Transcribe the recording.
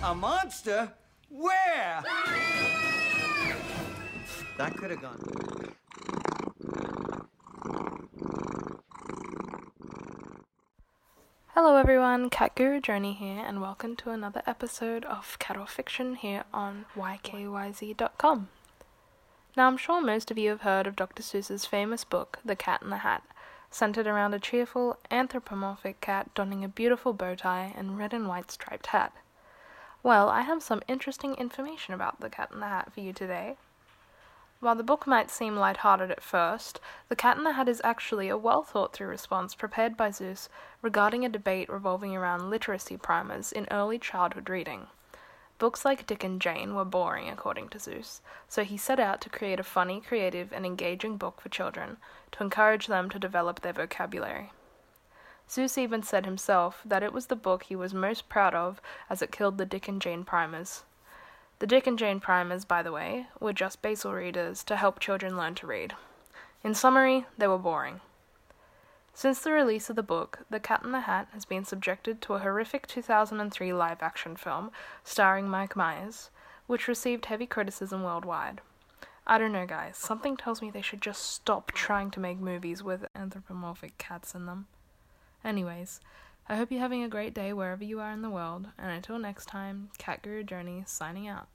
A monster? Where? that could have gone. Hello everyone, Cat Guru Journey here, and welcome to another episode of Cat or Fiction here on YKYZ.com. Now, I'm sure most of you have heard of Dr. Seuss's famous book, The Cat in the Hat, centered around a cheerful, anthropomorphic cat donning a beautiful bow tie and red and white striped hat. Well, I have some interesting information about The Cat in the Hat for you today. While the book might seem light-hearted at first, The Cat in the Hat is actually a well thought through response prepared by Seuss regarding a debate revolving around literacy primers in early childhood reading. Books like Dick and Jane were boring, according to Seuss, so he set out to create a funny, creative, and engaging book for children to encourage them to develop their vocabulary. Seuss even said himself that it was the book he was most proud of as it killed the Dick and Jane primers. The Dick and Jane primers, by the way, were just basal readers to help children learn to read. In summary, they were boring. Since the release of the book, The Cat in the Hat has been subjected to a horrific 2003 live action film starring Mike Myers, which received heavy criticism worldwide. I don't know, guys, something tells me they should just stop trying to make movies with anthropomorphic cats in them. Anyways, I hope you're having a great day wherever you are in the world, and until next time, Cat Guru Journey signing out.